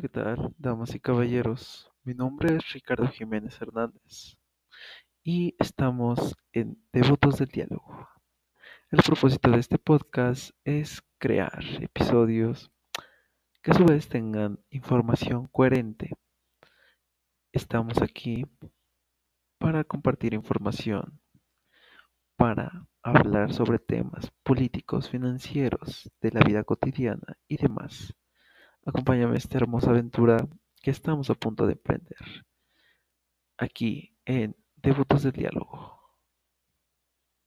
¿qué tal, damas y caballeros? Mi nombre es Ricardo Jiménez Hernández y estamos en Devotos del Diálogo. El propósito de este podcast es crear episodios que a su vez tengan información coherente. Estamos aquí para compartir información, para hablar sobre temas políticos, financieros, de la vida cotidiana y demás. Acompáñame a esta hermosa aventura que estamos a punto de emprender. Aquí en Devotos del Diálogo.